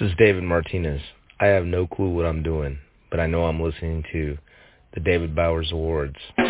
This is David Martinez. I have no clue what I'm doing, but I know I'm listening to the David Bowers Awards. And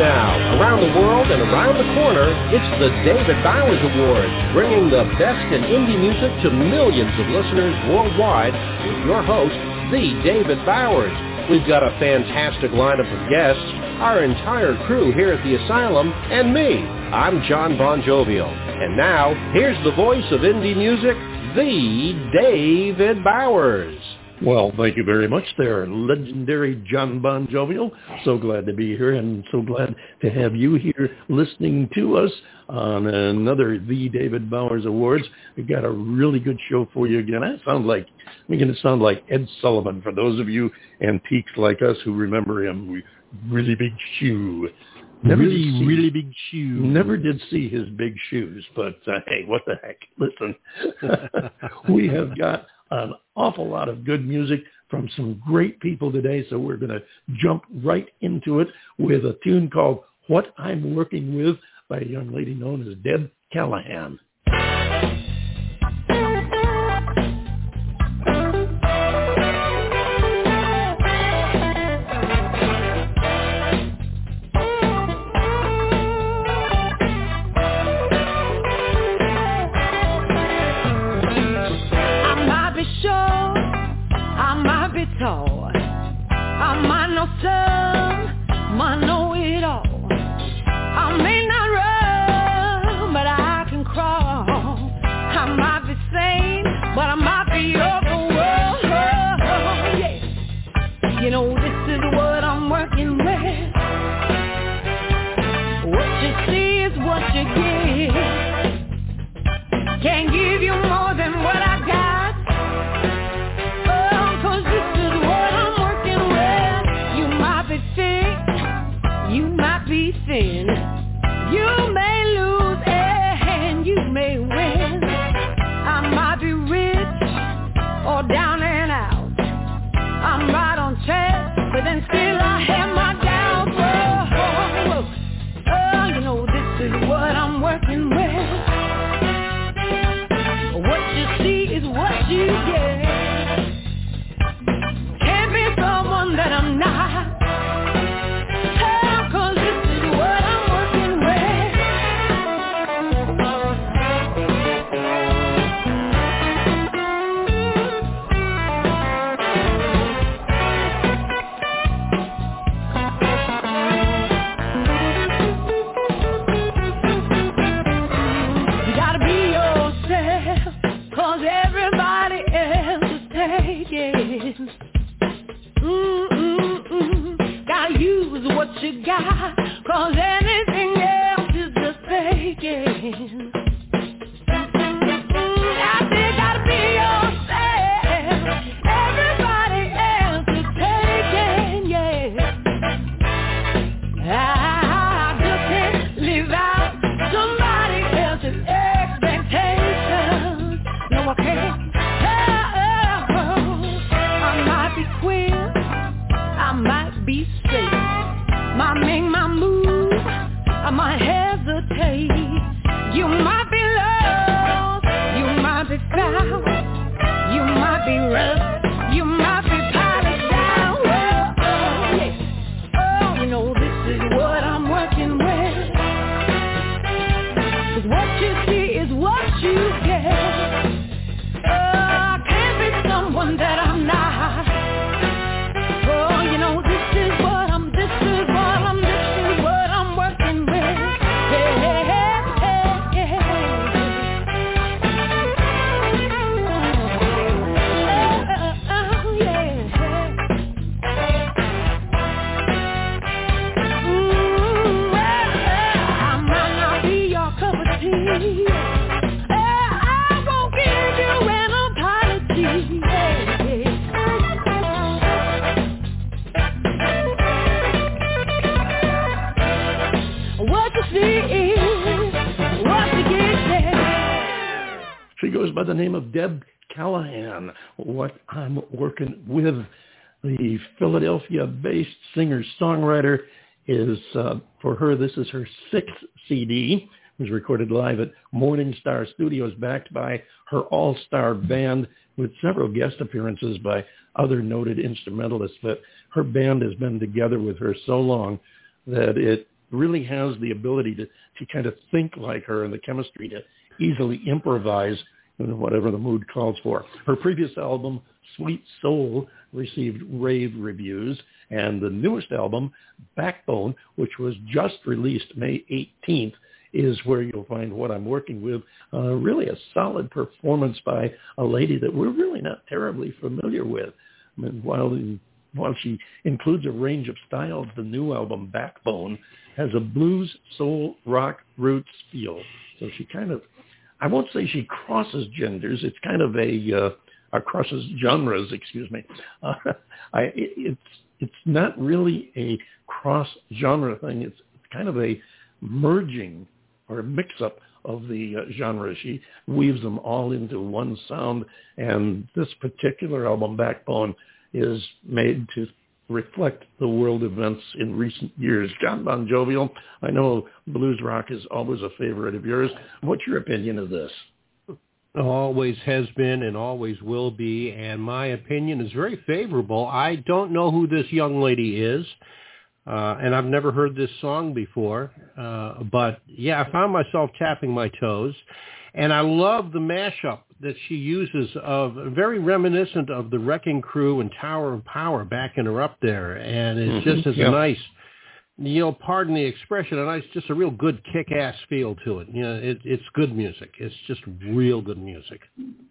now, around the world and around the corner, it's the David Bowers Awards, bringing the best in indie music to millions of listeners worldwide with your host, the David Bowers. We've got a fantastic lineup of guests, our entire crew here at the Asylum, and me. I'm John Bon Jovial. And now, here's the voice of indie music, the David Bowers. Well, thank you very much there, legendary John Bon Jovial. So glad to be here and so glad to have you here listening to us on another The David Bowers Awards. We've got a really good show for you again. I sound like, I'm going to sound like Ed Sullivan for those of you antiques like us who remember him. Really big shoe. Never really, see, really big shoes. Never did see his big shoes, but uh, hey, what the heck? Listen, we have got an awful lot of good music from some great people today, so we're going to jump right into it with a tune called What I'm Working With by a young lady known as Deb Callahan. Philadelphia-based singer-songwriter is, uh, for her, this is her sixth CD, was recorded live at Morning Star Studios, backed by her all-star band with several guest appearances by other noted instrumentalists. But her band has been together with her so long that it really has the ability to, to kind of think like her and the chemistry to easily improvise whatever the mood calls for. Her previous album, Sweet Soul, received rave reviews, and the newest album, Backbone, which was just released May 18th, is where you'll find what I'm working with. Uh, really a solid performance by a lady that we're really not terribly familiar with. I mean, while while she includes a range of styles, the new album Backbone has a blues, soul, rock roots feel. So she kind of, I won't say she crosses genders. It's kind of a, uh, crosses genres, excuse me. Uh, I, it, it's it's not really a cross genre thing. It's kind of a merging or a mix-up of the uh, genre. She weaves them all into one sound, and this particular album, Backbone, is made to reflect the world events in recent years. John Bon Jovial, I know blues rock is always a favorite of yours. What's your opinion of this? Always has been and always will be, and my opinion is very favorable. I don't know who this young lady is, uh, and I've never heard this song before, uh, but yeah, I found myself tapping my toes, and I love the mashup that she uses of very reminiscent of the Wrecking Crew and Tower of Power backing her up there, and it mm-hmm. just has a nice, you know, pardon the expression, and it's just a real good kick-ass feel to it. You know, it, it's good music. It's just real good music.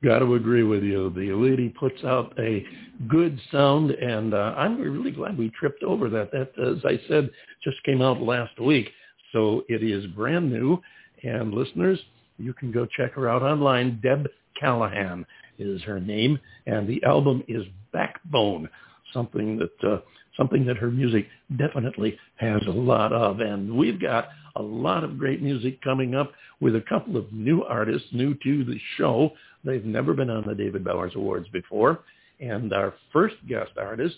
Got to agree with you. The lady puts out a good sound, and uh, I'm really glad we tripped over that. That, as I said, just came out last week, so it is brand new. And listeners, you can go check her out online. Deb Callahan is her name, and the album is Backbone, something that uh, something that her music definitely has a lot of. And we've got a lot of great music coming up with a couple of new artists new to the show. They've never been on the David Bowers Awards before. And our first guest artist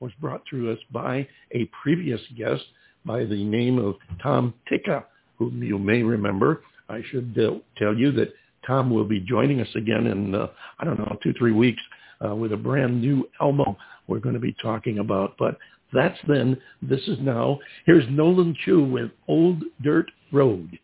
was brought to us by a previous guest by the name of Tom Ticca, whom you may remember. I should uh, tell you that Tom will be joining us again in, uh, I don't know, two, three weeks uh, with a brand new album we're going to be talking about. But that's then. This is now. Here's Nolen Chew with Old Dirt Road.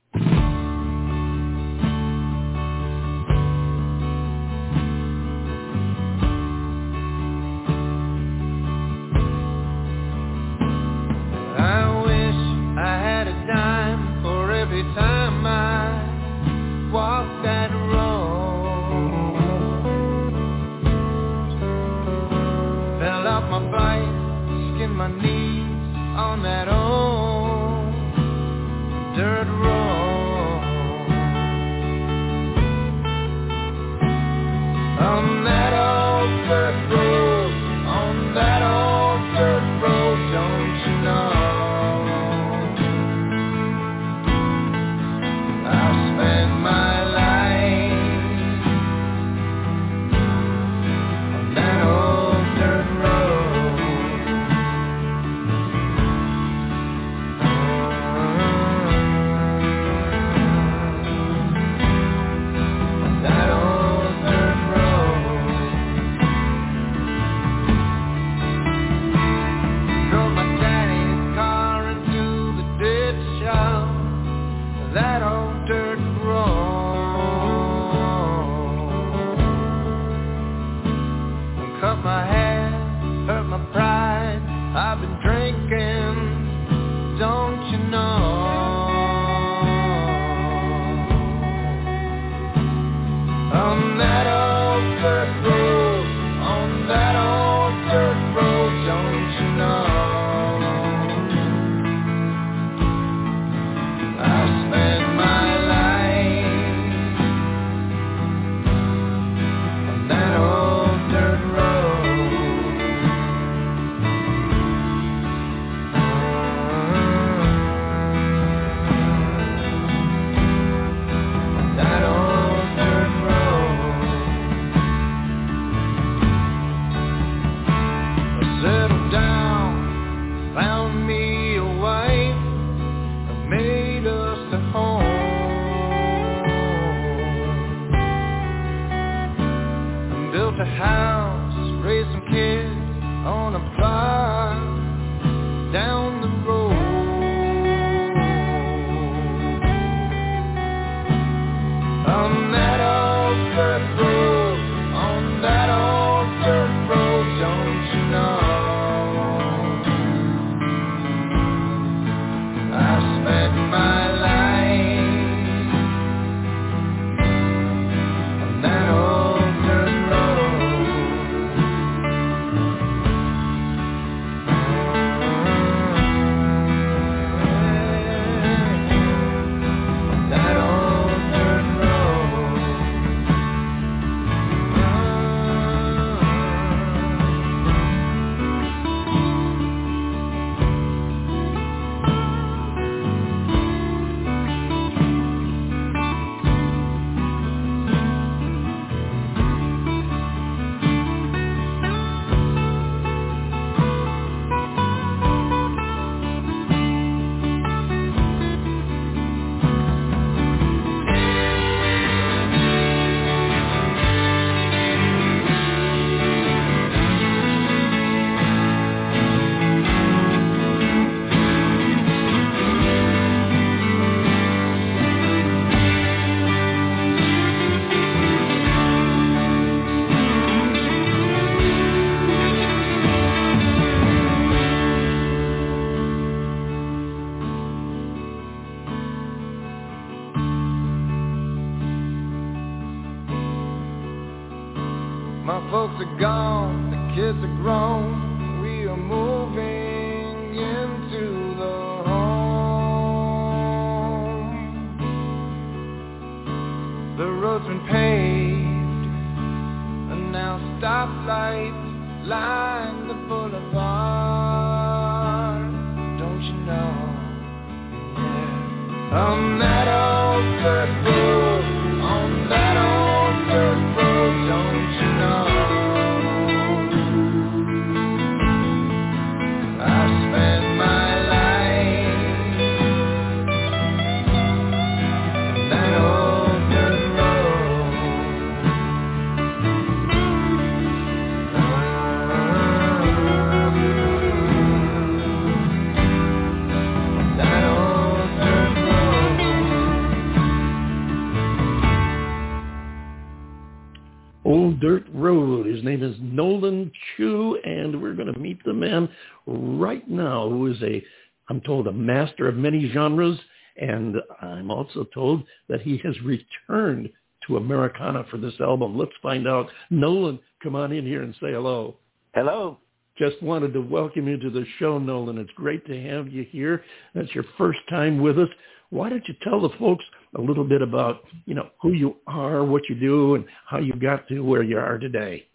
Old Dirt Road. His name is Nolen Chew, and we're going to meet the man right now who is a, I'm told, a master of many genres, and I'm also told that he has returned to Americana for this album. Let's find out. Nolen, come on in here and say hello. Hello. Just wanted to welcome you to the show, Nolen. It's great to have you here. That's your first time with us. Why don't you tell the folks a little bit about, you know, who you are, what you do, and how you got to where you are today?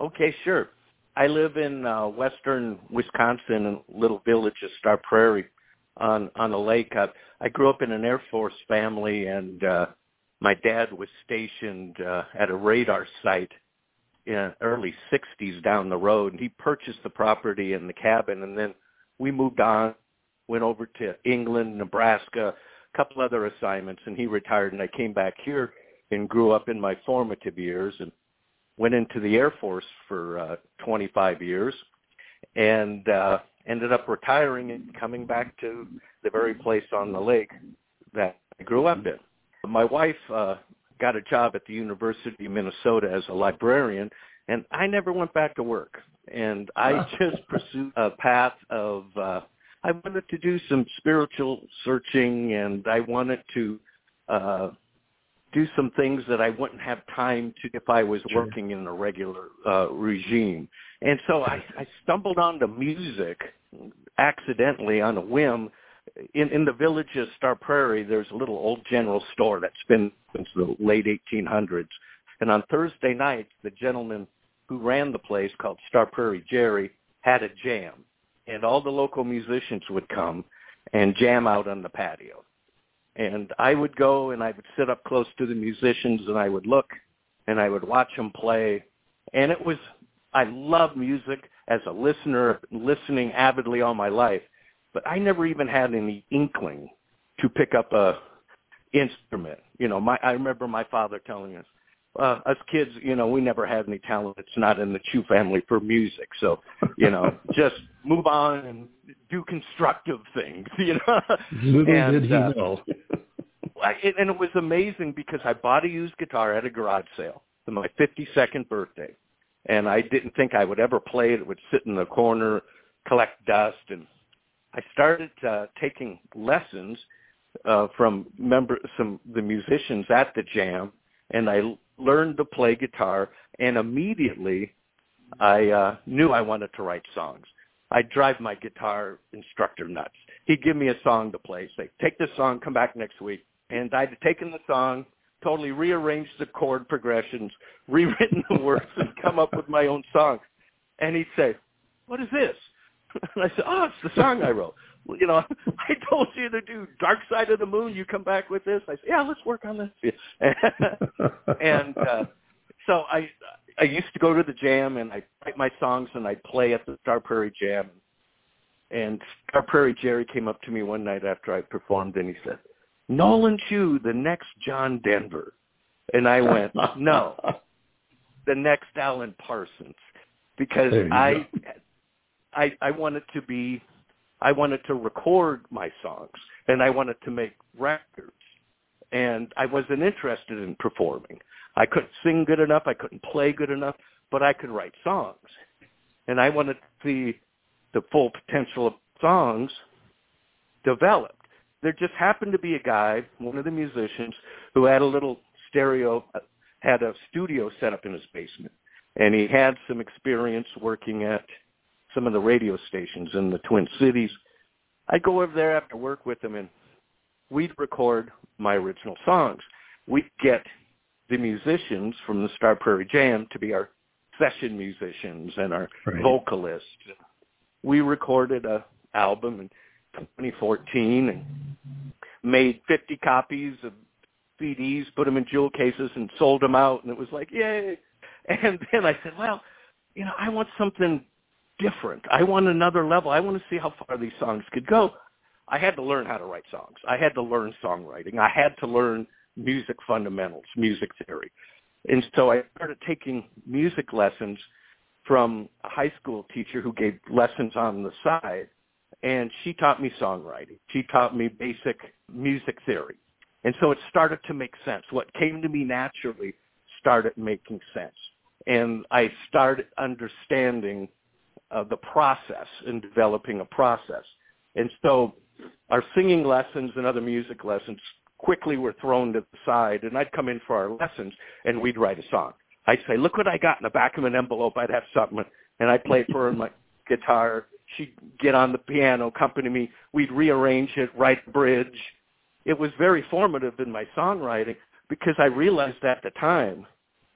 Okay, sure. I live in uh, western Wisconsin, in a little village of Star Prairie on on a lake. I, I grew up in an Air Force family, and uh, my dad was stationed uh, at a radar site in early 60s down the road. And he purchased the property and the cabin, and then we moved on, went over to England, Nebraska, a couple other assignments, and he retired. And I came back here and grew up in my formative years and went into the Air Force for uh, 25 years and uh, ended up retiring and coming back to the very place on the lake that I grew up in. My wife uh, got a job at the University of Minnesota as a librarian, and I never went back to work. And I just pursued a path of uh, I wanted to do some spiritual searching, and I wanted to uh, do some things that I wouldn't have time to if I was working in a regular uh, regime. And so I, I stumbled onto music accidentally on a whim. In, in the village of Star Prairie, there's a little old general store that's been since the late 1800s. And on Thursday nights, the gentleman who ran the place called Star Prairie Jerry had a jam. And all the local musicians would come and jam out on the patio. And I would go and I would sit up close to the musicians and I would look and I would watch them play. And it was, I love music as a listener, listening avidly all my life, but I never even had any inkling to pick up a instrument. You know, my, I remember my father telling us, uh, us kids, you know, we never had any talent. It's not in the Chew family for music. So, you know, just move on and do constructive things, you know. Little and, did he uh, know. And it was amazing because I bought a used guitar at a garage sale for my 52nd birthday. And I didn't think I would ever play it. It would sit in the corner, collect dust. And I started uh, taking lessons uh, from member some the musicians at the jam, and I learned to play guitar. And immediately, I uh, knew I wanted to write songs. I'd drive my guitar instructor nuts. He'd give me a song to play, say, "Take this song, come back next week." And I'd taken the song, totally rearranged the chord progressions, rewritten the words, and come up with my own song. And he'd say, "What is this?" And I said, "Oh, it's the song I wrote." You know, I told you to do Dark Side of the Moon. You come back with this. I said, "Yeah, let's work on this." and uh, so I I used to go to the jam and I write my songs and I'd play at the Star Prairie Jam. And Star Prairie Jerry came up to me one night after I performed and he said, Nolen Chew, the next John Denver. And I went, no, the next Alan Parsons, because I, go. I, I wanted to be, I wanted to record my songs and I wanted to make records, and I wasn't interested in performing. I couldn't sing good enough, I couldn't play good enough, but I could write songs, and I wanted to see the full potential of songs developed. There just happened to be a guy, one of the musicians, who had a little stereo, had a studio set up in his basement, and he had some experience working at some of the radio stations in the Twin Cities. I'd go over there after work with them, and we'd record my original songs. We'd get the musicians from the Star Prairie Jam to be our session musicians and our Right. vocalists. We recorded a album in 2014 and made 50 copies of CDs, put them in jewel cases, and sold them out. And it was like, yay! And then I said, well, you know, I want something different. I want another level. I want to see how far these songs could go. I had to learn how to write songs. I had to learn songwriting. I had to learn music fundamentals, music theory. And so I started taking music lessons from a high school teacher who gave lessons on the side and she taught me songwriting. She taught me basic music theory. And so it started to make sense. What came to me naturally started making sense. And I started understanding uh, the process and developing a process. And so our singing lessons and other music lessons quickly were thrown to the side, and I'd come in for our lessons, and we'd write a song. I'd say, look what I got in the back of an envelope. I'd have something, and I'd play it for her on my guitar. She'd get on the piano, accompany me. We'd rearrange it, write a bridge. It was very formative in my songwriting because I realized at the time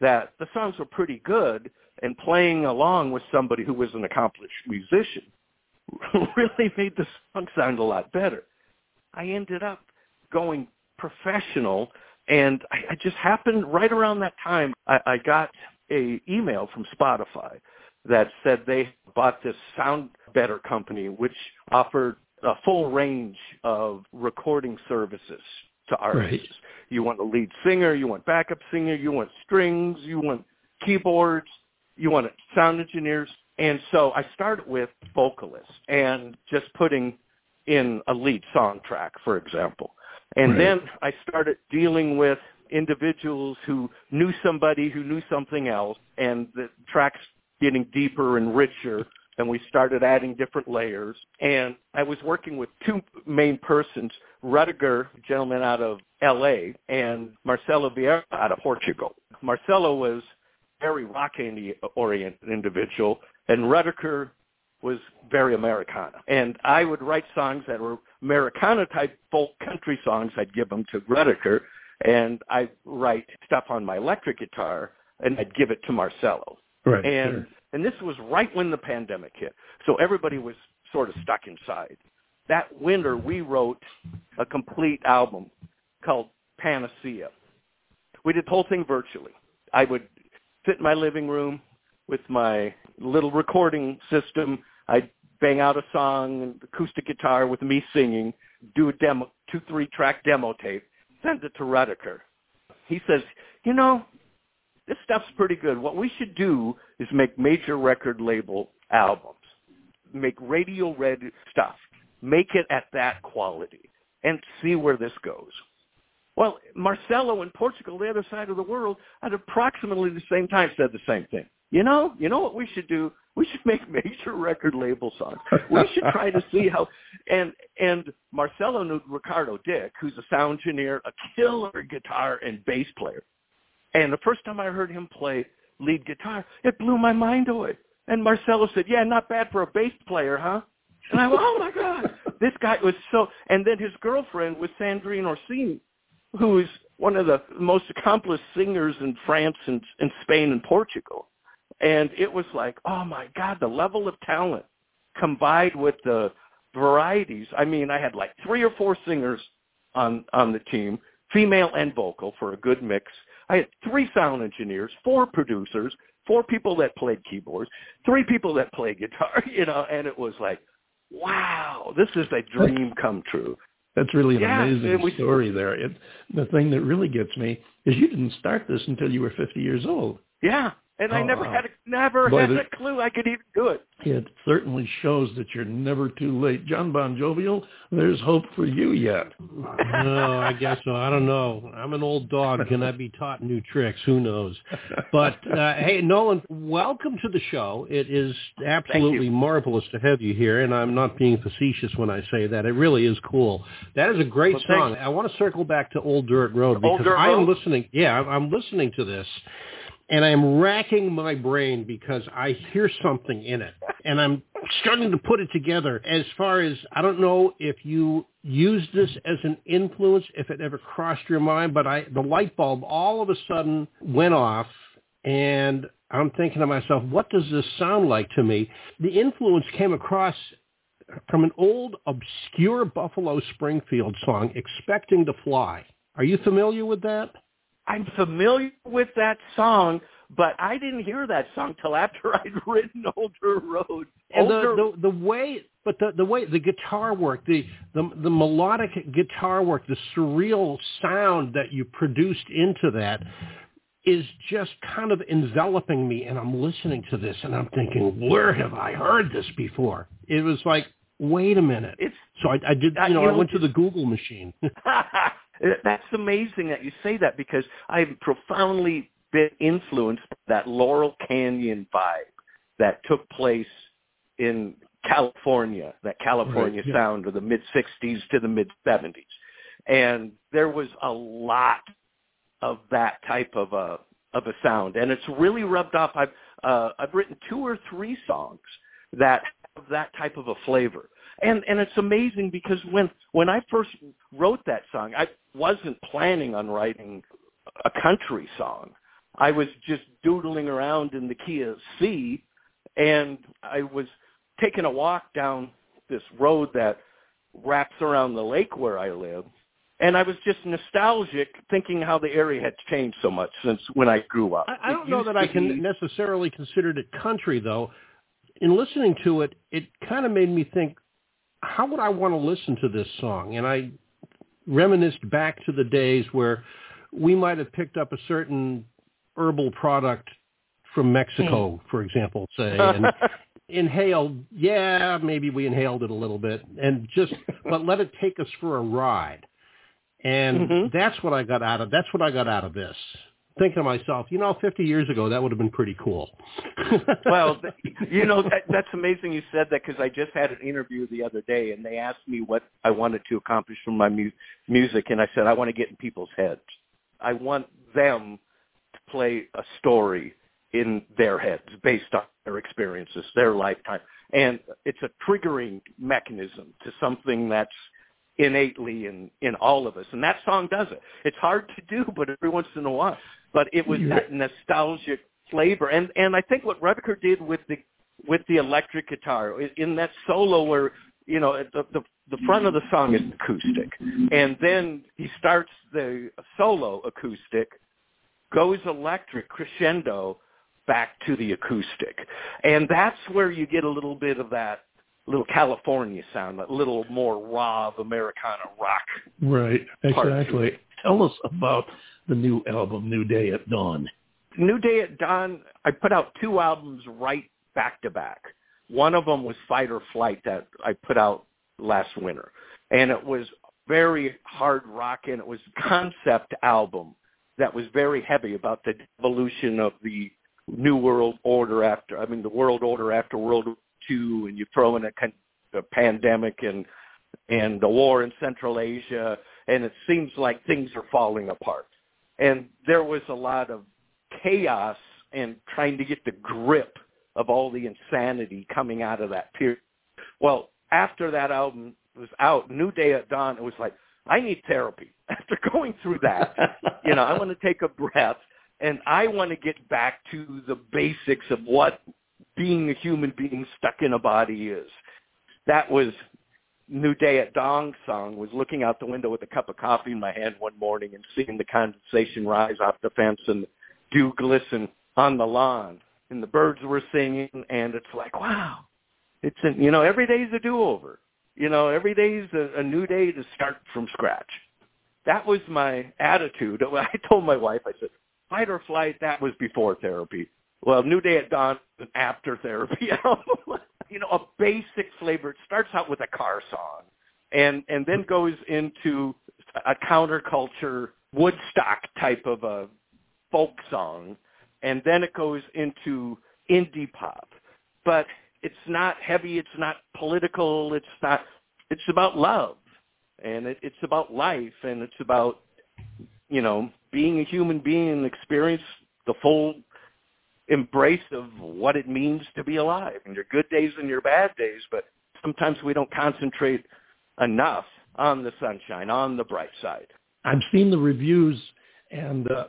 that the songs were pretty good, and playing along with somebody who was an accomplished musician really made the song sound a lot better. I ended up going professional, and I, I just happened right around that time. I, I got a email from Spotify that said they bought this Sound Better company, which offered a full range of recording services to artists. Right. You want a lead singer, you want backup singer, you want strings, you want keyboards, you want sound engineers. And so I started with vocalists and just putting in a lead song track, for example. And Right. then I started dealing with individuals who knew somebody who knew something else, and the tracks getting deeper and richer, and we started adding different layers. And I was working with two main persons, Rudiger, a gentleman out of L.A., and Marcelo Vieira out of Portugal. Marcelo was very rock-oriented individual, and Rudiger was very Americana. And I would write songs that were Americana-type folk country songs. I'd give them to Rudiger, and I'd write stuff on my electric guitar, and I'd give it to Marcelo. Right. And sure. And this was right when the pandemic hit, so everybody was sort of stuck inside. That winter, we wrote a complete album called Panacea. We did the whole thing virtually. I would sit in my living room with my little recording system. I'd bang out a song, acoustic guitar with me singing, do a demo, two, three track demo tape, send it to Rudiger. He says, you know, this stuff's pretty good. What we should do is make major record label albums, make radio ready stuff, make it at that quality, and see where this goes. Well, Marcelo in Portugal, the other side of the world, at approximately the same time said the same thing. You know, you know what we should do? We should make major record label songs. We should try to see how and and Marcelo knew Ricardo Dick, who's a sound engineer, a killer guitar and bass player. And the first time I heard him play lead guitar, it blew my mind away. And Marcelo said, "Yeah, not bad for a bass player, huh?" And I went, "Oh my God, this guy was so." And then his girlfriend was Sandrine Orsini, who is one of the most accomplished singers in France and, and Spain and Portugal. And it was like, oh my God, the level of talent combined with the varieties. I mean, I had like three or four singers on on the team, female and vocal for a good mix. I had three sound engineers, four producers, four people that played keyboards, three people that played guitar, you know, and it was like, wow, this is a dream come true. That's really an Yeah, amazing was- story there. It, the thing that really gets me is you didn't start this until you were 50 years old. Yeah. And I Oh, never wow. had a, never had the- a clue I could even do it. It certainly shows that you're never too late. John Bon Jovial, there's hope for you yet. no, I guess so. I don't know. I'm an old dog. Can I be taught new tricks? Who knows? But uh, hey, Nolen, welcome to the show. It is absolutely marvelous to have you here, and I'm not being facetious when I say that. It really is cool. That is a great Well, thanks. song. I want to circle back to Old Dirt Road because Dirt I am listening. Yeah, I'm- I'm listening to this. And I'm racking my brain because I hear something in it. And I'm starting to put it together as far as I don't know if you used this as an influence, if it ever crossed your mind, but I the light bulb all of a sudden went off and I'm thinking to myself, what does this sound like to me? The influence came across from an old obscure Buffalo Springfield song, Expecting to Fly. Are you familiar with that? I'm familiar with that song, but I didn't hear that song till after I'd written Old Dirt Road. and the, Older, the the way but the the way the guitar work the, the the melodic guitar work the surreal sound that you produced into that is just kind of enveloping me and I'm listening to this and I'm thinking where have I heard this before? It was like wait a minute. It's so I, I did you know you I know, went to the Google machine That's amazing that you say that because I've profoundly been influenced by that Laurel Canyon vibe that took place in California, that California Right, yeah. sound of the mid 60s to the mid 70s. And there was a lot of that type of a of a sound and it's really rubbed off I've uh I've written two or three songs that have that type of a flavor. And and it's amazing because when when I first wrote that song, I wasn't planning on writing a country song. I was just doodling around in the key of C and I was taking a walk down this road that wraps around the lake where I live. And I was just nostalgic thinking how the area had changed so much since when I grew up. I, I don't know that I can be- necessarily consider it country, though. In listening to it, it kind of made me think, how would I want to listen to this song? And I reminisced back to the days where we might have picked up a certain herbal product from Mexico, for example, say, and inhaled. Yeah, maybe we inhaled it a little bit, and just but let it take us for a ride. And Mhm. that's what I got out of. That's what I got out of this. Thinking to myself, you know, 50 years ago, that would have been pretty cool. well, you know that, that's amazing you said that because I just had an interview the other day and they asked me what I wanted to accomplish from my mu- music, and I said I want to get in people's heads. I want them to play a story in their heads based on their experiences, their lifetime, and it's a triggering mechanism to something that's innately in in all of us, and that song does it. It's hard to do, but every once in a while. But it was that nostalgic flavor, and and I think what Rutger did with the with the electric guitar in- in that solo where you know the the, the front of the song is acoustic, and then he starts the solo acoustic, goes electric crescendo back to the acoustic, and that's where you get a little bit of that little California sound, a little more raw of Americana rock. Right, exactly. Tell us about the new album, New Day at Dawn. New Day at Dawn, I put out two albums right back to back. One of them was Fight or Flight that I put out last winter. And it was very hard rock and it was a concept album that was very heavy about the evolution of the new world order after I mean the world order after World War II and you throw in a, a pandemic and and the war in Central Asia and it seems like things are falling apart. And there was a lot of chaos and trying to get the grip of all the insanity coming out of that period. Well, after that album was out, New Day at Dawn, it was like, I need therapy. After going through that, you know, I want to take a breath and I want to get back to the basics of what being a human being stuck in a body is. That was New Day at Dawn song was looking out the window with a cup of coffee in my hand one morning and seeing the condensation rise off the fence and dew glisten on the lawn. And the birds were singing and it's like, wow. It's a, you know, every day's a do-over. You know, every day's a, a new day to start from scratch. That was my attitude. I told my wife, I said, fight or flight, that was before therapy. Well, New Day at Dawn after therapy. you know, a basic flavor. It starts out with a car song and and then goes into a counterculture Woodstock type of a folk song. And then it goes into indie pop. But it's not heavy, it's not political, it's not it's about love. And it, it's about life. And it's about you know, being a human being and experience the full embrace of what it means to be alive and your good days and your bad days, but sometimes we don't concentrate enough on the sunshine, on the bright side. I've seen the reviews and uh,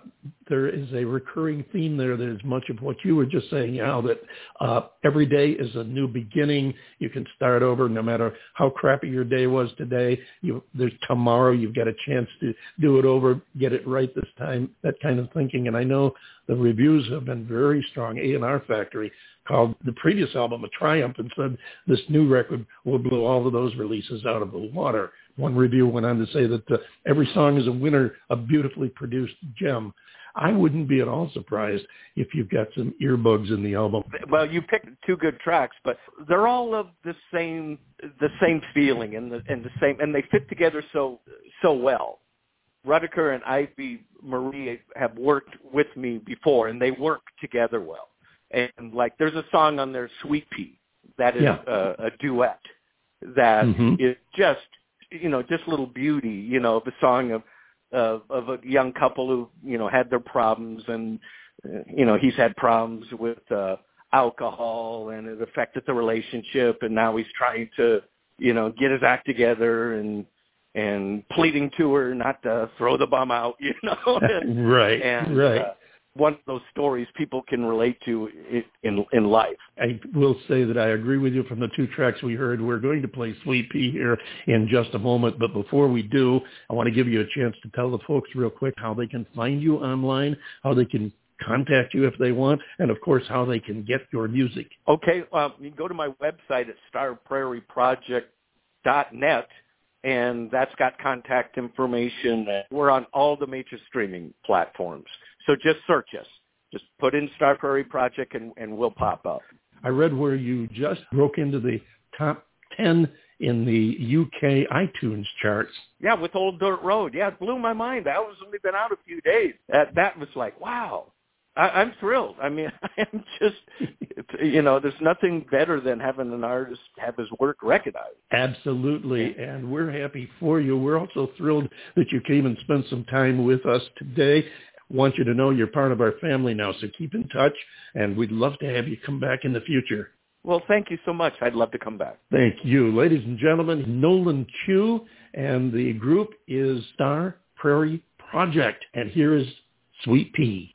there is a recurring theme there that is much of what you were just saying, Al, that uh, every day is a new beginning. You can start over no matter how crappy your day was today. You, there's tomorrow. You've got a chance to do it over, get it right this time, that kind of thinking. And I know the reviews have been very strong. A&R Factory called the previous album a triumph and said this new record will blow all of those releases out of the water. One review went on to say that uh, every song is a winner, a beautifully produced gem. I wouldn't be at all surprised if you've got some earbuds in the album. Well, you picked two good tracks, but they're all of the same the same feeling and the and the same and they fit together so so well. Rutger and Ivy Marie have worked with me before, and they work together well. And like, there's a song on there, "Sweet Pea," that is yeah. a, a duet that mm-hmm. is just you know, just little beauty, you know, the song of of of a young couple who, you know, had their problems and you know, he's had problems with uh alcohol and it affected the relationship and now he's trying to, you know, get his act together and and pleading to her not to throw the bum out, you know. and, right. And, right. Uh, one of those stories people can relate to in in life. I will say that I agree with you from the two tracks we heard. We're going to play Sweet Pea here in just a moment, but before we do, I want to give you a chance to tell the folks real quick how they can find you online, how they can contact you if they want, and of course how they can get your music. Okay, um, you can go to my website at starprairieproject.net and that's got contact information. We're on all the major streaming platforms. So just search us. Just put in Star Prairie Project and, and we'll pop up. I read where you just broke into the top 10 in the UK iTunes charts. Yeah, with Old Dirt Road. Yeah, it blew my mind. That was only been out a few days. That that was like, wow. I, I'm thrilled. I mean, I'm just, you know, there's nothing better than having an artist have his work recognized. Absolutely, and we're happy for you. We're also thrilled that you came and spent some time with us today want you to know you're part of our family now, so keep in touch, and we'd love to have you come back in the future. Well, thank you so much. I'd love to come back. Thank you. Ladies and gentlemen, Nolen Chew, and the group is Star Prairie Project, and here is Sweet Pea.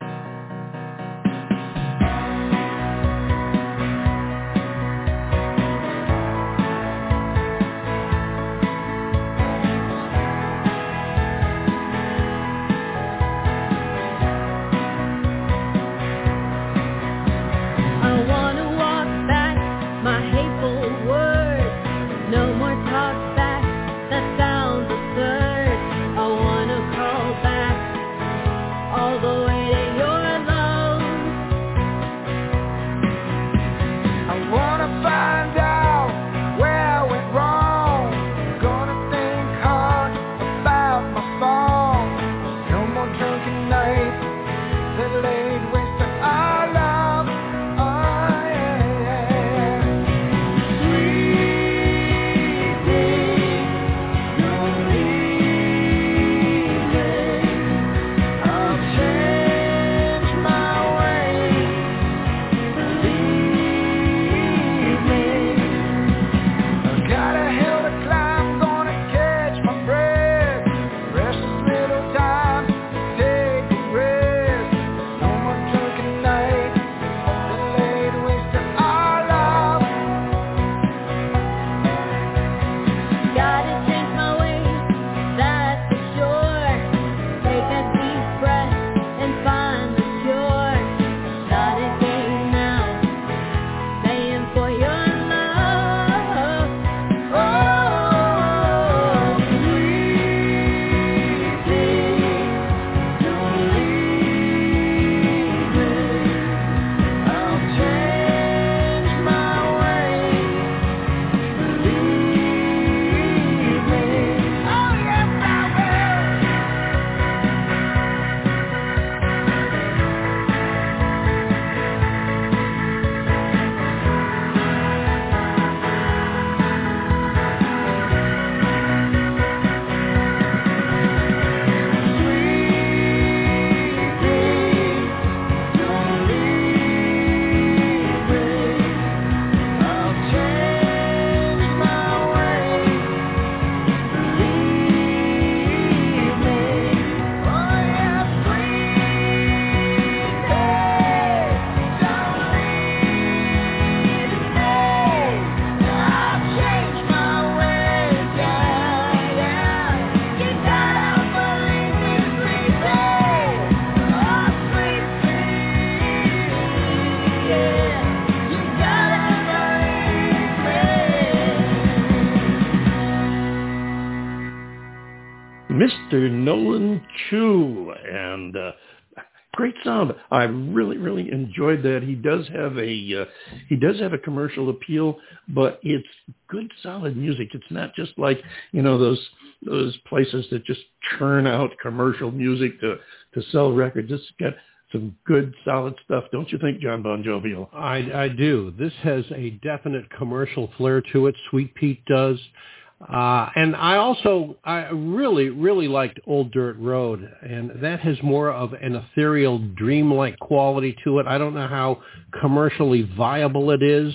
I really, really enjoyed that. He does have a uh, he does have a commercial appeal, but it's good, solid music. It's not just like you know those those places that just churn out commercial music to to sell records. It's got some good, solid stuff, don't you think, John Bon Jovial? I, I do. This has a definite commercial flair to it. Sweet Pete does. Uh, and I also, I really, really liked Old Dirt Road, and that has more of an ethereal, dreamlike quality to it. I don't know how commercially viable it is,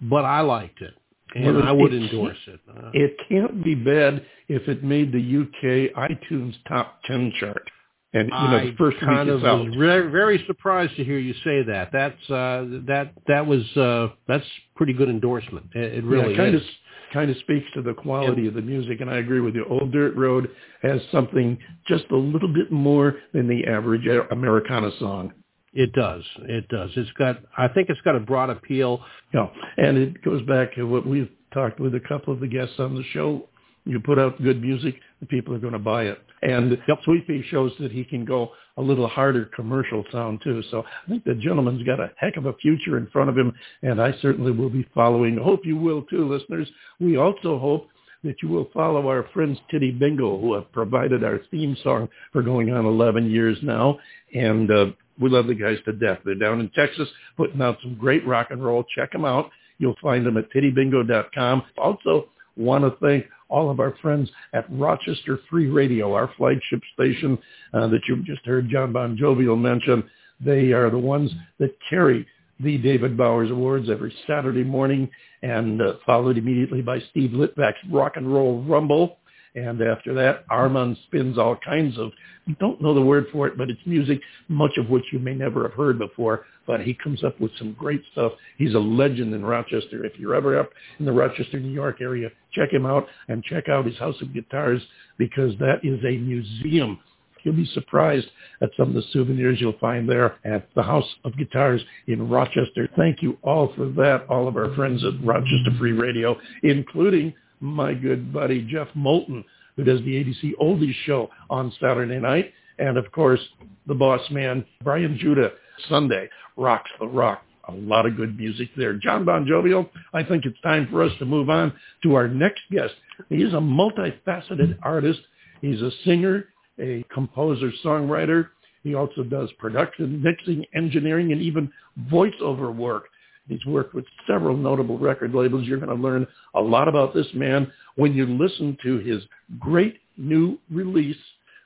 but I liked it, and well, I would it endorse it. Uh, it can't be bad if it made the UK iTunes top 10 chart. And you know, the first I kind of was very, very surprised to hear you say that. That's uh, that that was uh, that's pretty good endorsement. It, it really yeah, kind is. Of, kind of speaks to the quality of the music, and I agree with you. Old Dirt Road has something just a little bit more than the average Americana song. It does. It does. It's got. I think it's got a broad appeal. Yeah, and it goes back to what we've talked with a couple of the guests on the show. You put out good music, the people are going to buy it. And yep. Sweet Pea shows that he can go a little harder commercial sound too. So I think the gentleman's got a heck of a future in front of him, and I certainly will be following. Hope you will too, listeners. We also hope that you will follow our friends Titty Bingo, who have provided our theme song for going on 11 years now. And uh, we love the guys to death. They're down in Texas putting out some great rock and roll. Check them out. You'll find them at tittybingo.com. Also, want to thank all of our friends at Rochester Free Radio, our flagship station uh, that you just heard John Bon Jovial mention. They are the ones that carry the David Bowers Awards every Saturday morning and uh, followed immediately by Steve Litvak's Rock and Roll Rumble. And after that, Armand spins all kinds of, don't know the word for it, but it's music, much of which you may never have heard before. But he comes up with some great stuff. He's a legend in Rochester. If you're ever up in the Rochester, New York area, check him out and check out his House of Guitars because that is a museum. You'll be surprised at some of the souvenirs you'll find there at the House of Guitars in Rochester. Thank you all for that, all of our friends at Rochester Free Radio, including my good buddy Jeff Moulton, who does the ABC Oldies show on Saturday night. And of course, the boss man, Brian Judah, Sunday, rocks the rock. A lot of good music there. John Bon Jovial, I think it's time for us to move on to our next guest. He's a multifaceted artist. He's a singer, a composer, songwriter. He also does production, mixing, engineering, and even voiceover work. He's worked with several notable record labels. You're going to learn a lot about this man when you listen to his great new release.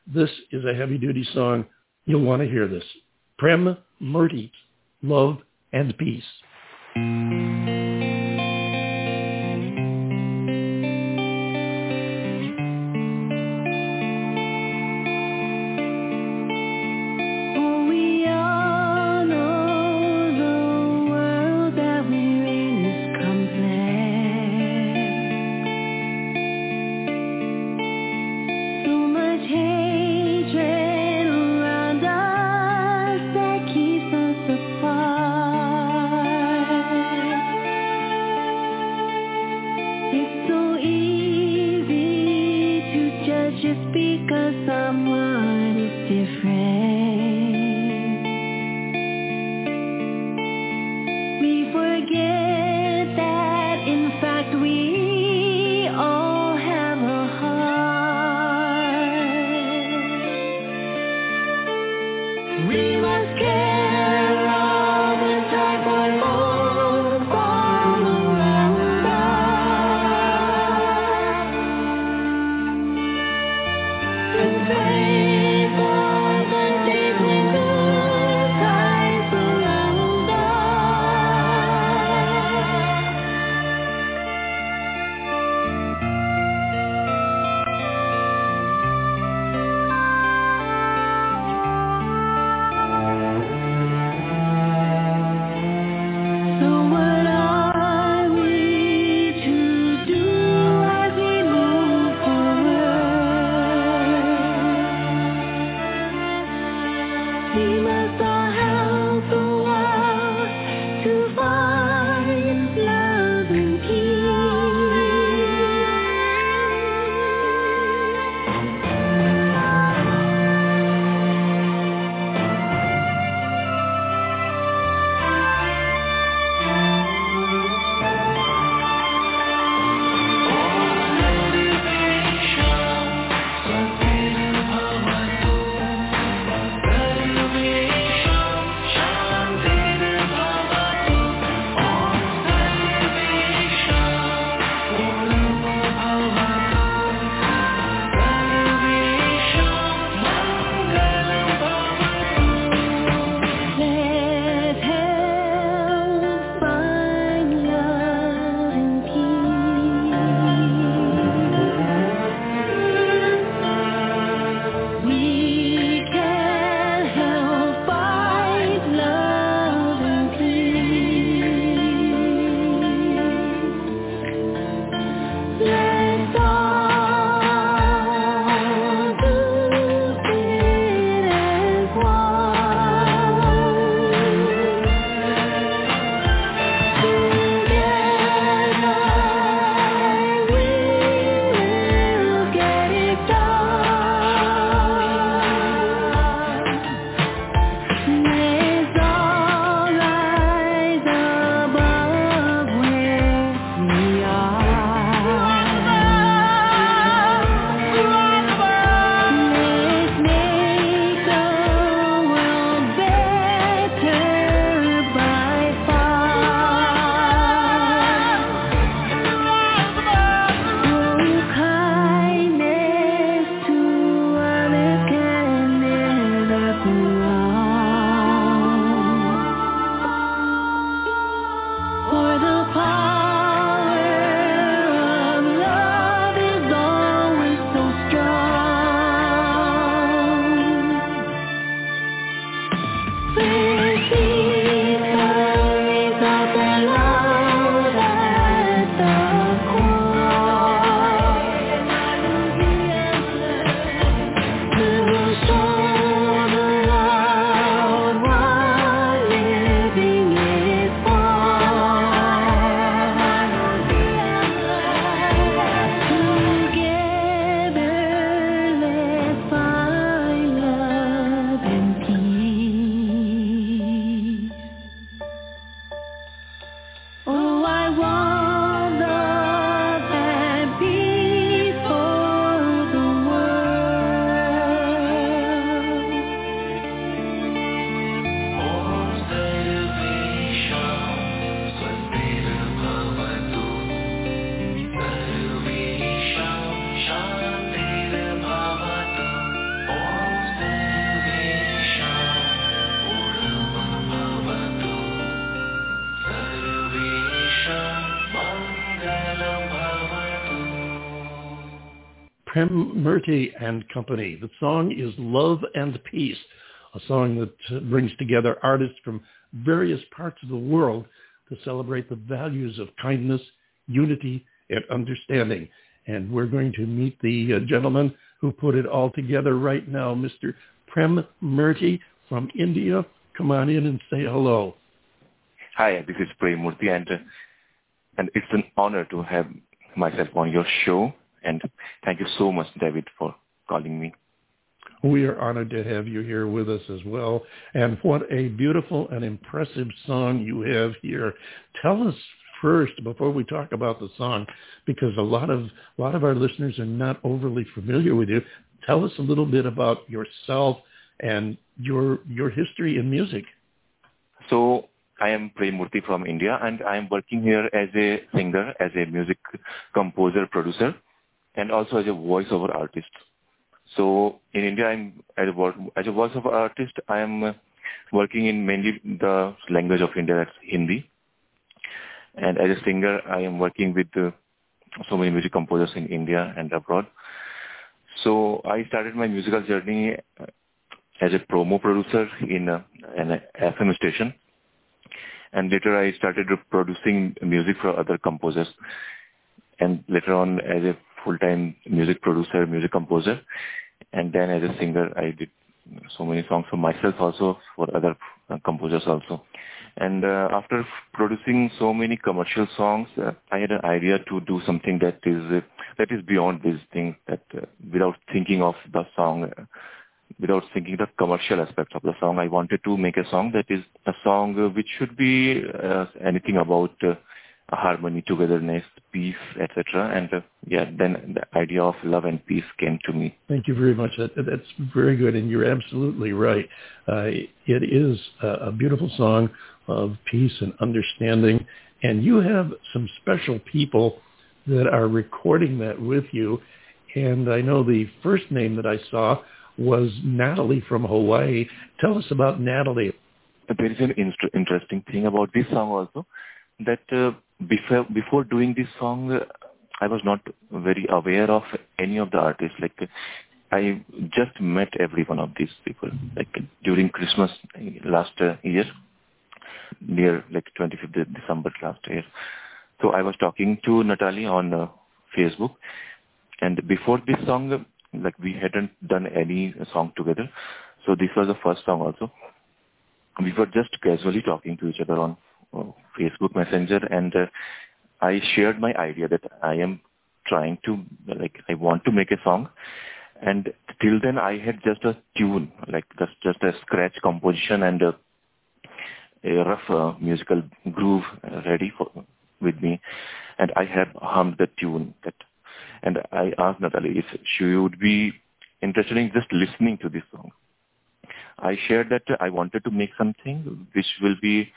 This is a heavy-duty song. You'll want to hear this. Prem Murti, Love and Peace. We must care. Prem Murti and Company. The song is Love and Peace, a song that brings together artists from various parts of the world to celebrate the values of kindness, unity, and understanding. And we're going to meet the uh, gentleman who put it all together right now, Mr. Prem Murti from India. Come on in and say hello. Hi, this is Prem Murti, and, uh, and it's an honor to have myself on your show. And thank you so much, David, for calling me. We are honored to have you here with us as well. And what a beautiful and impressive song you have here. Tell us first before we talk about the song, because a lot of a lot of our listeners are not overly familiar with you. Tell us a little bit about yourself and your your history in music. So I am Prem Murti from India, and I am working here as a singer, as a music composer, producer, and also as a voiceover artist. So in India, I'm as a, as a voiceover artist, I am working in mainly the language of India, that's Hindi. And as a singer, I am working with uh, so many music composers in India and abroad. So I started my musical journey uh, as a promo producer in a, an FM station. And later I started producing music for other composers. And later on as a full-time music producer, music composer. And then as a singer, I did so many songs for myself also, for other uh, composers also. And uh, after producing so many commercial songs, uh, I had an idea to do something that is uh, that is beyond these things. That uh, without thinking of the song, uh, without thinking the commercial aspects of the song, I wanted to make a song that is a song which should be anything about harmony, togetherness, peace, etc. And uh, yeah, then the idea of love and peace came to me. Thank you very much. That, that's very good, and you're absolutely right. Uh, it is a, a beautiful song of peace and understanding, and you have some special people that are recording that with you. And I know the first name that I saw was Natalie from Hawaii. Tell us about Natalie. There is an interesting thing about this song also that uh, before before doing this song, uh, I was not very aware of any of the artists. Like uh, I just met every one of these people. Like during Christmas last uh, year, near like 25th December last year. So I was talking to Natalie on uh, Facebook, and before this song, like we hadn't done any song together. So this was the first song also. We were just casually talking to each other on uh, Facebook Messenger, and uh, I shared my idea that I am trying to like I want to make a song, and till then I had just a tune, like just just a scratch composition and a, a rough uh, musical groove ready for with me, and I have hummed the tune that, and I asked Natalie if she would be interested in just listening to this song. I shared that I wanted to make something which will be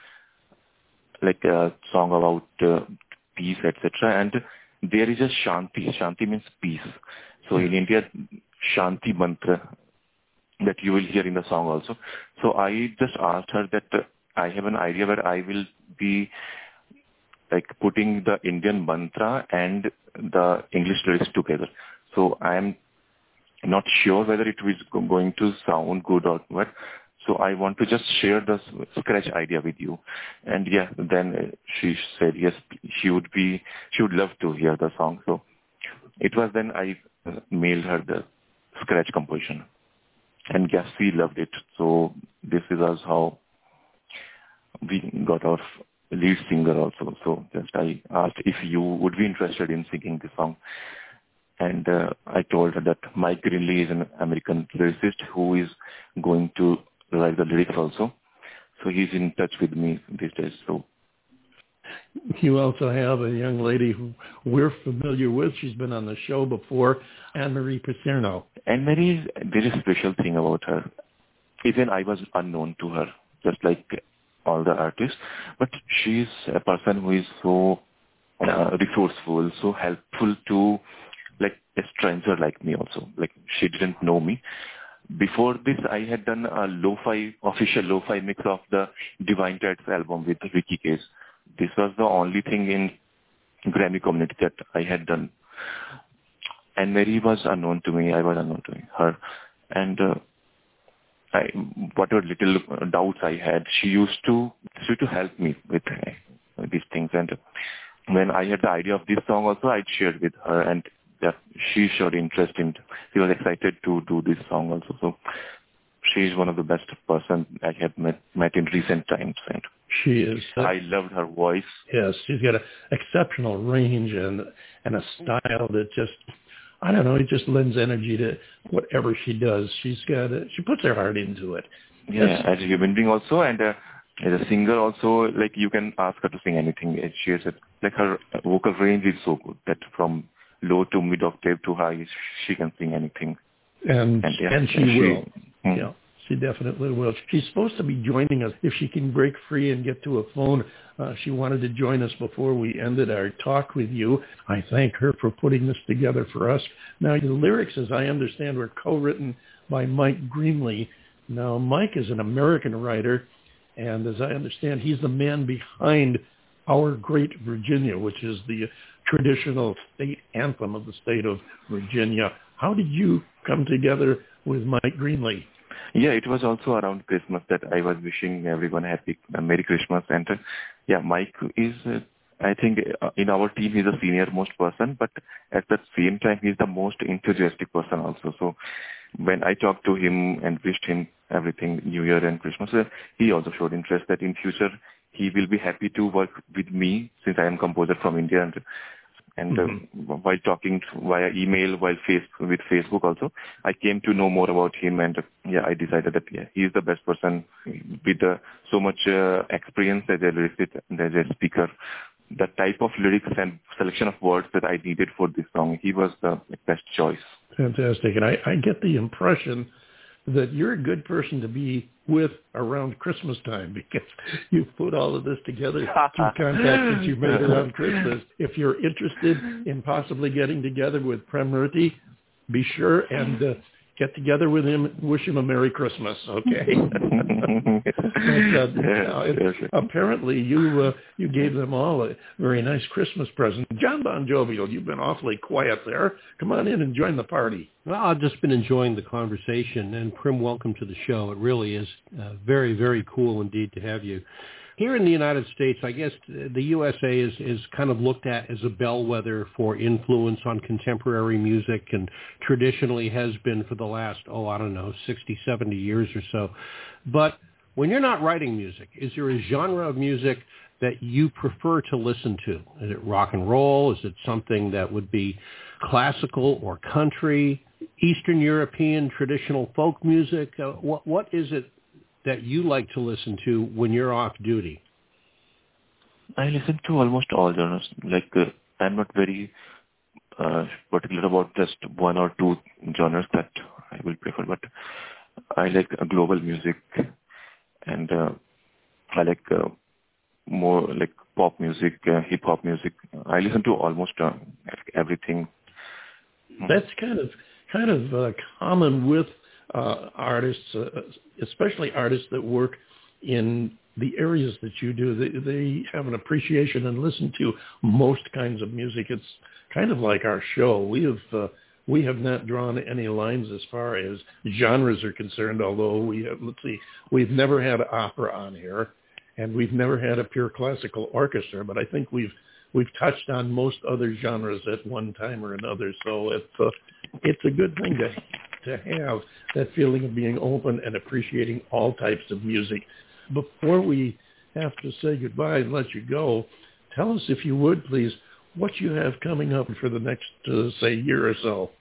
like a song about uh, peace, etc. And there is a Shanti. Shanti means peace. So in India, Shanti mantra that you will hear in the song also. So I just asked her that uh, I have an idea where I will be like putting the Indian mantra and the English lyrics together. So I am not sure whether it is going to sound good or what. So I want to just share the scratch idea with you. And yeah, then she said yes, she would be, she would love to hear the song. So it was then I mailed her the scratch composition. And yes, she loved it. So this is how we got our lead singer also. So just I asked if you would be interested in singing the song. And uh, I told her that Mike Greenly is an American lyricist who is going to write the lyrics also. So he's in touch with me these days. So you also have a young lady who we're familiar with. She's been on the show before, Anne-Marie Picerno. Anne-Marie, there is a special thing about her. Even I was unknown to her, just like all the artists. But she's a person who is so uh, resourceful, so helpful to like a stranger like me also. Like she didn't know me. Before this, I had done a lo-fi, official lo-fi mix of the Divine Tides album with Ricky Kej. This was the only thing in Grammy community that I had done. Anne Marie was unknown to me. I was unknown to her, and uh, I, whatever little doubts I had, she used to she used to help me with uh, these things. And when I had the idea of this song, also I shared with her, and that she showed interest in. She was excited to do this song also. So she is one of the best person I have met met in recent times. And she is. I loved her voice. Yes, she's got an exceptional range and and a style that just I don't know, it just lends energy to whatever she does. She's got a, she puts her heart into it. Yeah, That's, as a human being also, and uh, as a singer also, like you can ask her to sing anything. She has a, like her vocal range is so good that from low to mid octave to high, she can sing anything. And and, and she, she will. Hmm. Yeah. She definitely will. She's supposed to be joining us if she can break free and get to a phone. Uh, she wanted to join us before we ended our talk with you. I thank her for putting this together for us. Now, the lyrics, as I understand, were co-written by Mike Greenly. Now, Mike is an American writer, and as I understand, he's the man behind Our Great Virginia, which is the traditional state anthem of the state of Virginia. How did you come together with Mike Greenly? Yeah, it was also around Christmas that I was wishing everyone happy uh, Merry Christmas. And uh, yeah, Mike is, uh, I think, uh, in our team he's the senior most person, but at the same time he's the most enthusiastic person also. So when I talked to him and wished him everything New Year and Christmas, uh, he also showed interest that in future he will be happy to work with me since I am composer from India and and mm-hmm. uh, while talking via email, while face with Facebook also, I came to know more about him, and uh, yeah, I decided that yeah, he is the best person with uh, so much uh, experience as a lyricist and as a speaker. The type of lyrics and selection of words that I needed for this song, he was the best choice. Fantastic, and I, I get the impression that you're a good person to be with around Christmas time because you've put all of this together through contacts that you've made around Christmas. If you're interested in possibly getting together with Prem be sure and uh, get together with him. Wish him a Merry Christmas, okay? but, uh, it, apparently, you uh, you gave them all a very nice Christmas present. John Bon Jovial, you've been awfully quiet there. Come on in and join the party. Well, I've just been enjoying the conversation, and Prem, welcome to the show. It really is uh, very, very cool indeed to have you. Here in the United States, I guess the USA is, is kind of looked at as a bellwether for influence on contemporary music and traditionally has been for the last, oh, I don't know, 60, 70 years or so. But when you're not writing music, is there a genre of music that you prefer to listen to? Is it rock and roll? Is it something that would be classical or country, Eastern European traditional folk music? Uh, what, what is it that you like to listen to when you're off duty? I listen to almost all genres. Like uh, I'm not very uh, particular about just one or two genres that I will prefer, but I like uh, global music and uh, I like uh, more like pop music, uh, hip hop music. I listen to almost uh, everything. That's kind of kind of uh, common with uh, artists, uh, especially artists that work in the areas that you do. They, they have an appreciation and listen to most kinds of music. It's kind of like our show. We have uh, we have not drawn any lines as far as genres are concerned. Although we have, let's see, we've never had opera on here, and we've never had a pure classical orchestra. But I think we've we've touched on most other genres at one time or another. So it's uh, it's a good thing to to have that feeling of being open and appreciating all types of music. Before we have to say goodbye and let you go, tell us if you would please what you have coming up for the next, uh, say, year or so.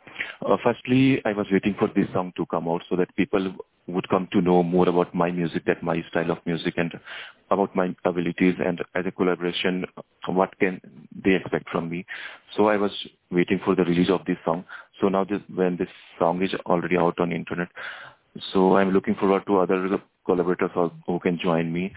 Uh, firstly, I was waiting for this song to come out so that people would come to know more about my music, that my style of music, and about my abilities. And as a collaboration, what can they expect from me? So I was waiting for the release of this song. So now, this, when this song is already out on internet, so I'm looking forward to other collaborators who can join me.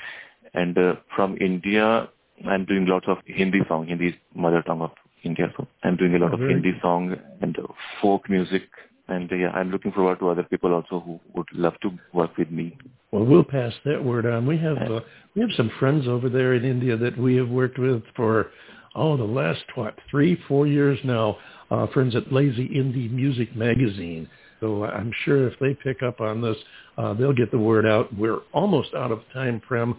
And uh, from India, I'm doing lots of Hindi song. Hindi is mother tongue of India. So I'm doing a lot oh, of Hindi song and folk music. And uh, yeah, I'm looking forward to other people also who would love to work with me. Well, we'll pass that word on. We have uh, we have some friends over there in India that we have worked with for oh the last what three four years now. Uh, friends at Lazy Indie Music Magazine. So I'm sure if they pick up on this, uh, they'll get the word out. We're almost out of time, Prem.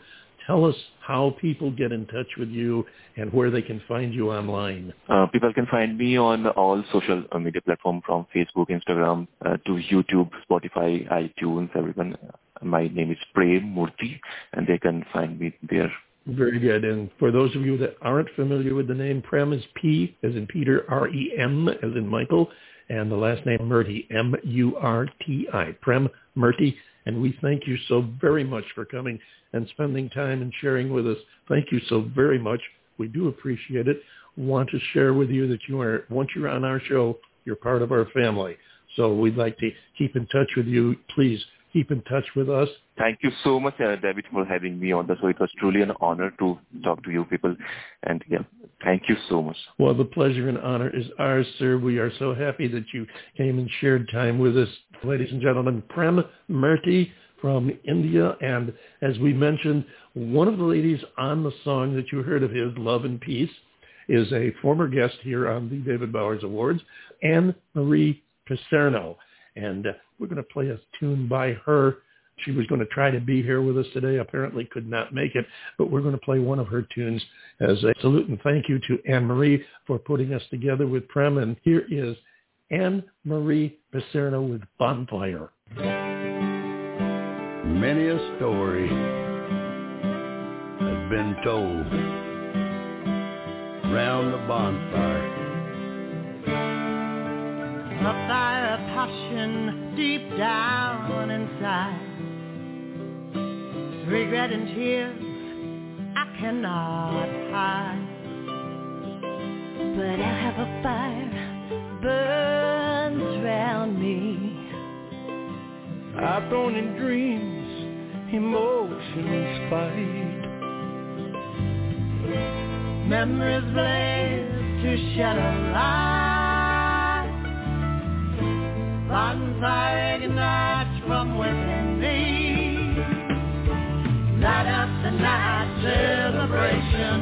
Tell us how people get in touch with you and where they can find you online. Uh, people can find me on all social uh, media platforms from Facebook, Instagram uh, to YouTube, Spotify, iTunes, everyone. My name is Prem Murti and they can find me there. Very good. And for those of you that aren't familiar with the name, Prem is P as in Peter, R-E-M as in Michael, and the last name Murti, M-U-R-T-I, Prem Murti. And we thank you so very much for coming and spending time and sharing with us. Thank you so very much. We do appreciate it. Want to share with you that you are, once you're on our show, you're part of our family. So we'd like to keep in touch with you. Please keep in touch with us. Thank you so much, uh, David, for having me on the show. It was truly an honor to talk to you people. And yeah, thank you so much. Well, the pleasure and honor is ours, sir. We are so happy that you came and shared time with us. Ladies and gentlemen, Prem Murti from India. And as we mentioned, one of the ladies on the song that you heard of his, Love and Peace, is a former guest here on the David Bowers Awards, Anne Marie Picerno. And uh, we're going to play a tune by her. She was going to try to be here with us today, apparently could not make it, but we're going to play one of her tunes as a salute and thank you to Anne-Marie for putting us together with Prem. And here is Anne-Marie Picerno with Bonfire. Many a story has been told round the bonfire. A fire of passion deep down inside. Regret and tears I cannot hide. But I have a fire burns round me. I've thrown in dreams, emotions fight. Memories blaze to shed a light. Bonfire ignites from within. Light up the night celebration,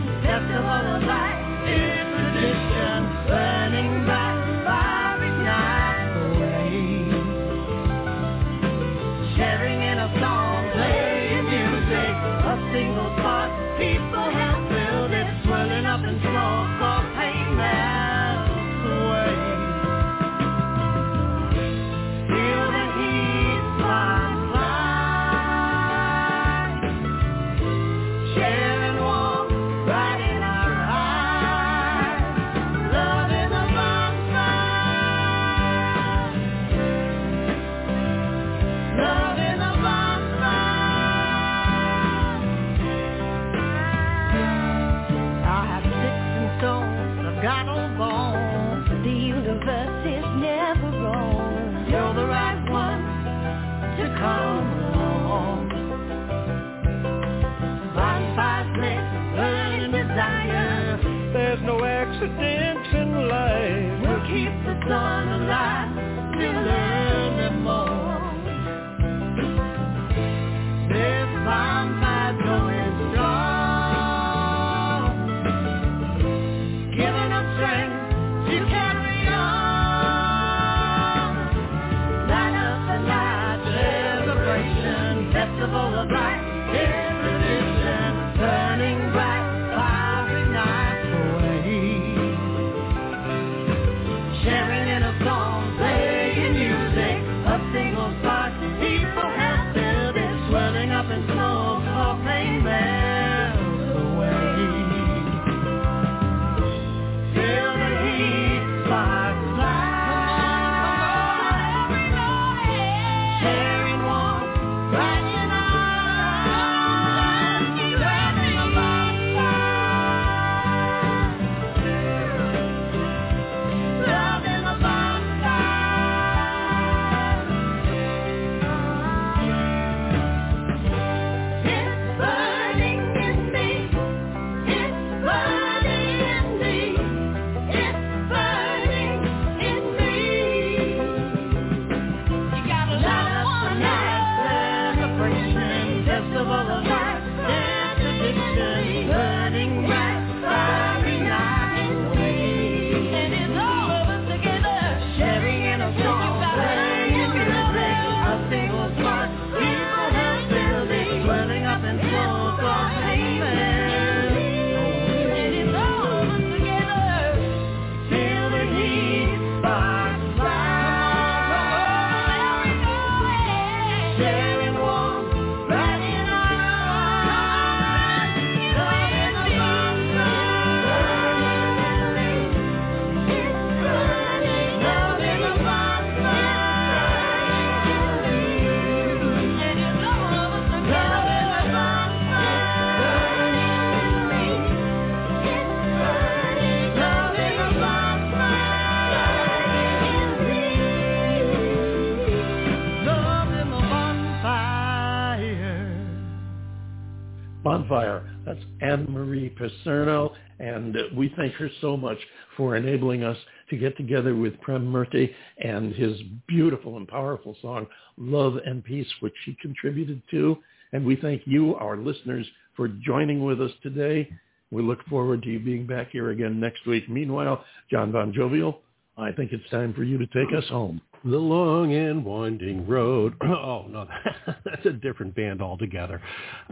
Anne Marie Picerno, and we thank her so much for enabling us to get together with Prem Murti and his beautiful and powerful song, Love and Peace, which she contributed to. And we thank you, our listeners, for joining with us today. We look forward to you being back here again next week. Meanwhile, John Bon Jovial, I think it's time for you to take us home. The long and winding road. oh, no, that's a different band altogether.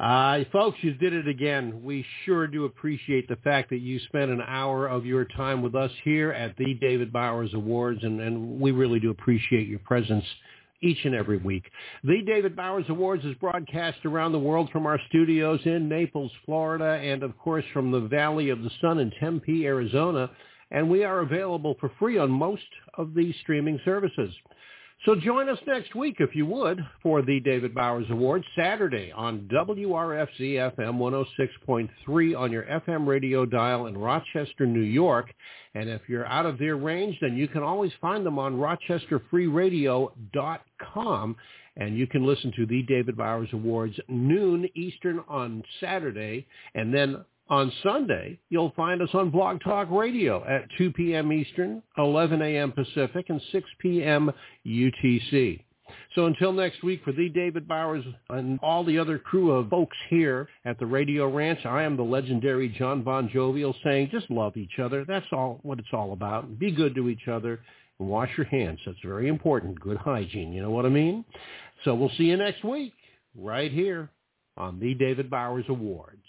Uh, folks, you did it again. We sure do appreciate the fact that you spent an hour of your time with us here at the David Bowers Awards, and, and we really do appreciate your presence each and every week. The David Bowers Awards is broadcast around the world from our studios in Naples, Florida, and of course from the Valley of the Sun in Tempe, Arizona and we are available for free on most of these streaming services. So join us next week, if you would, for the David Bowers Awards, Saturday on WRFZ FM 106.3 on your FM radio dial in Rochester, New York. And if you're out of their range, then you can always find them on rochesterfreeradio.com. And you can listen to the David Bowers Awards noon Eastern on Saturday, and then on Sunday, you'll find us on Blog Talk Radio at 2 p.m. Eastern, 11 a.m. Pacific, and 6 p.m. UTC. So until next week, for the David Bowers and all the other crew of folks here at the Radio Ranch, I am the legendary John Bon Jovial saying just love each other. That's all what it's all about. Be good to each other and wash your hands. That's very important. Good hygiene. You know what I mean? So we'll see you next week right here on the David Bowers Awards.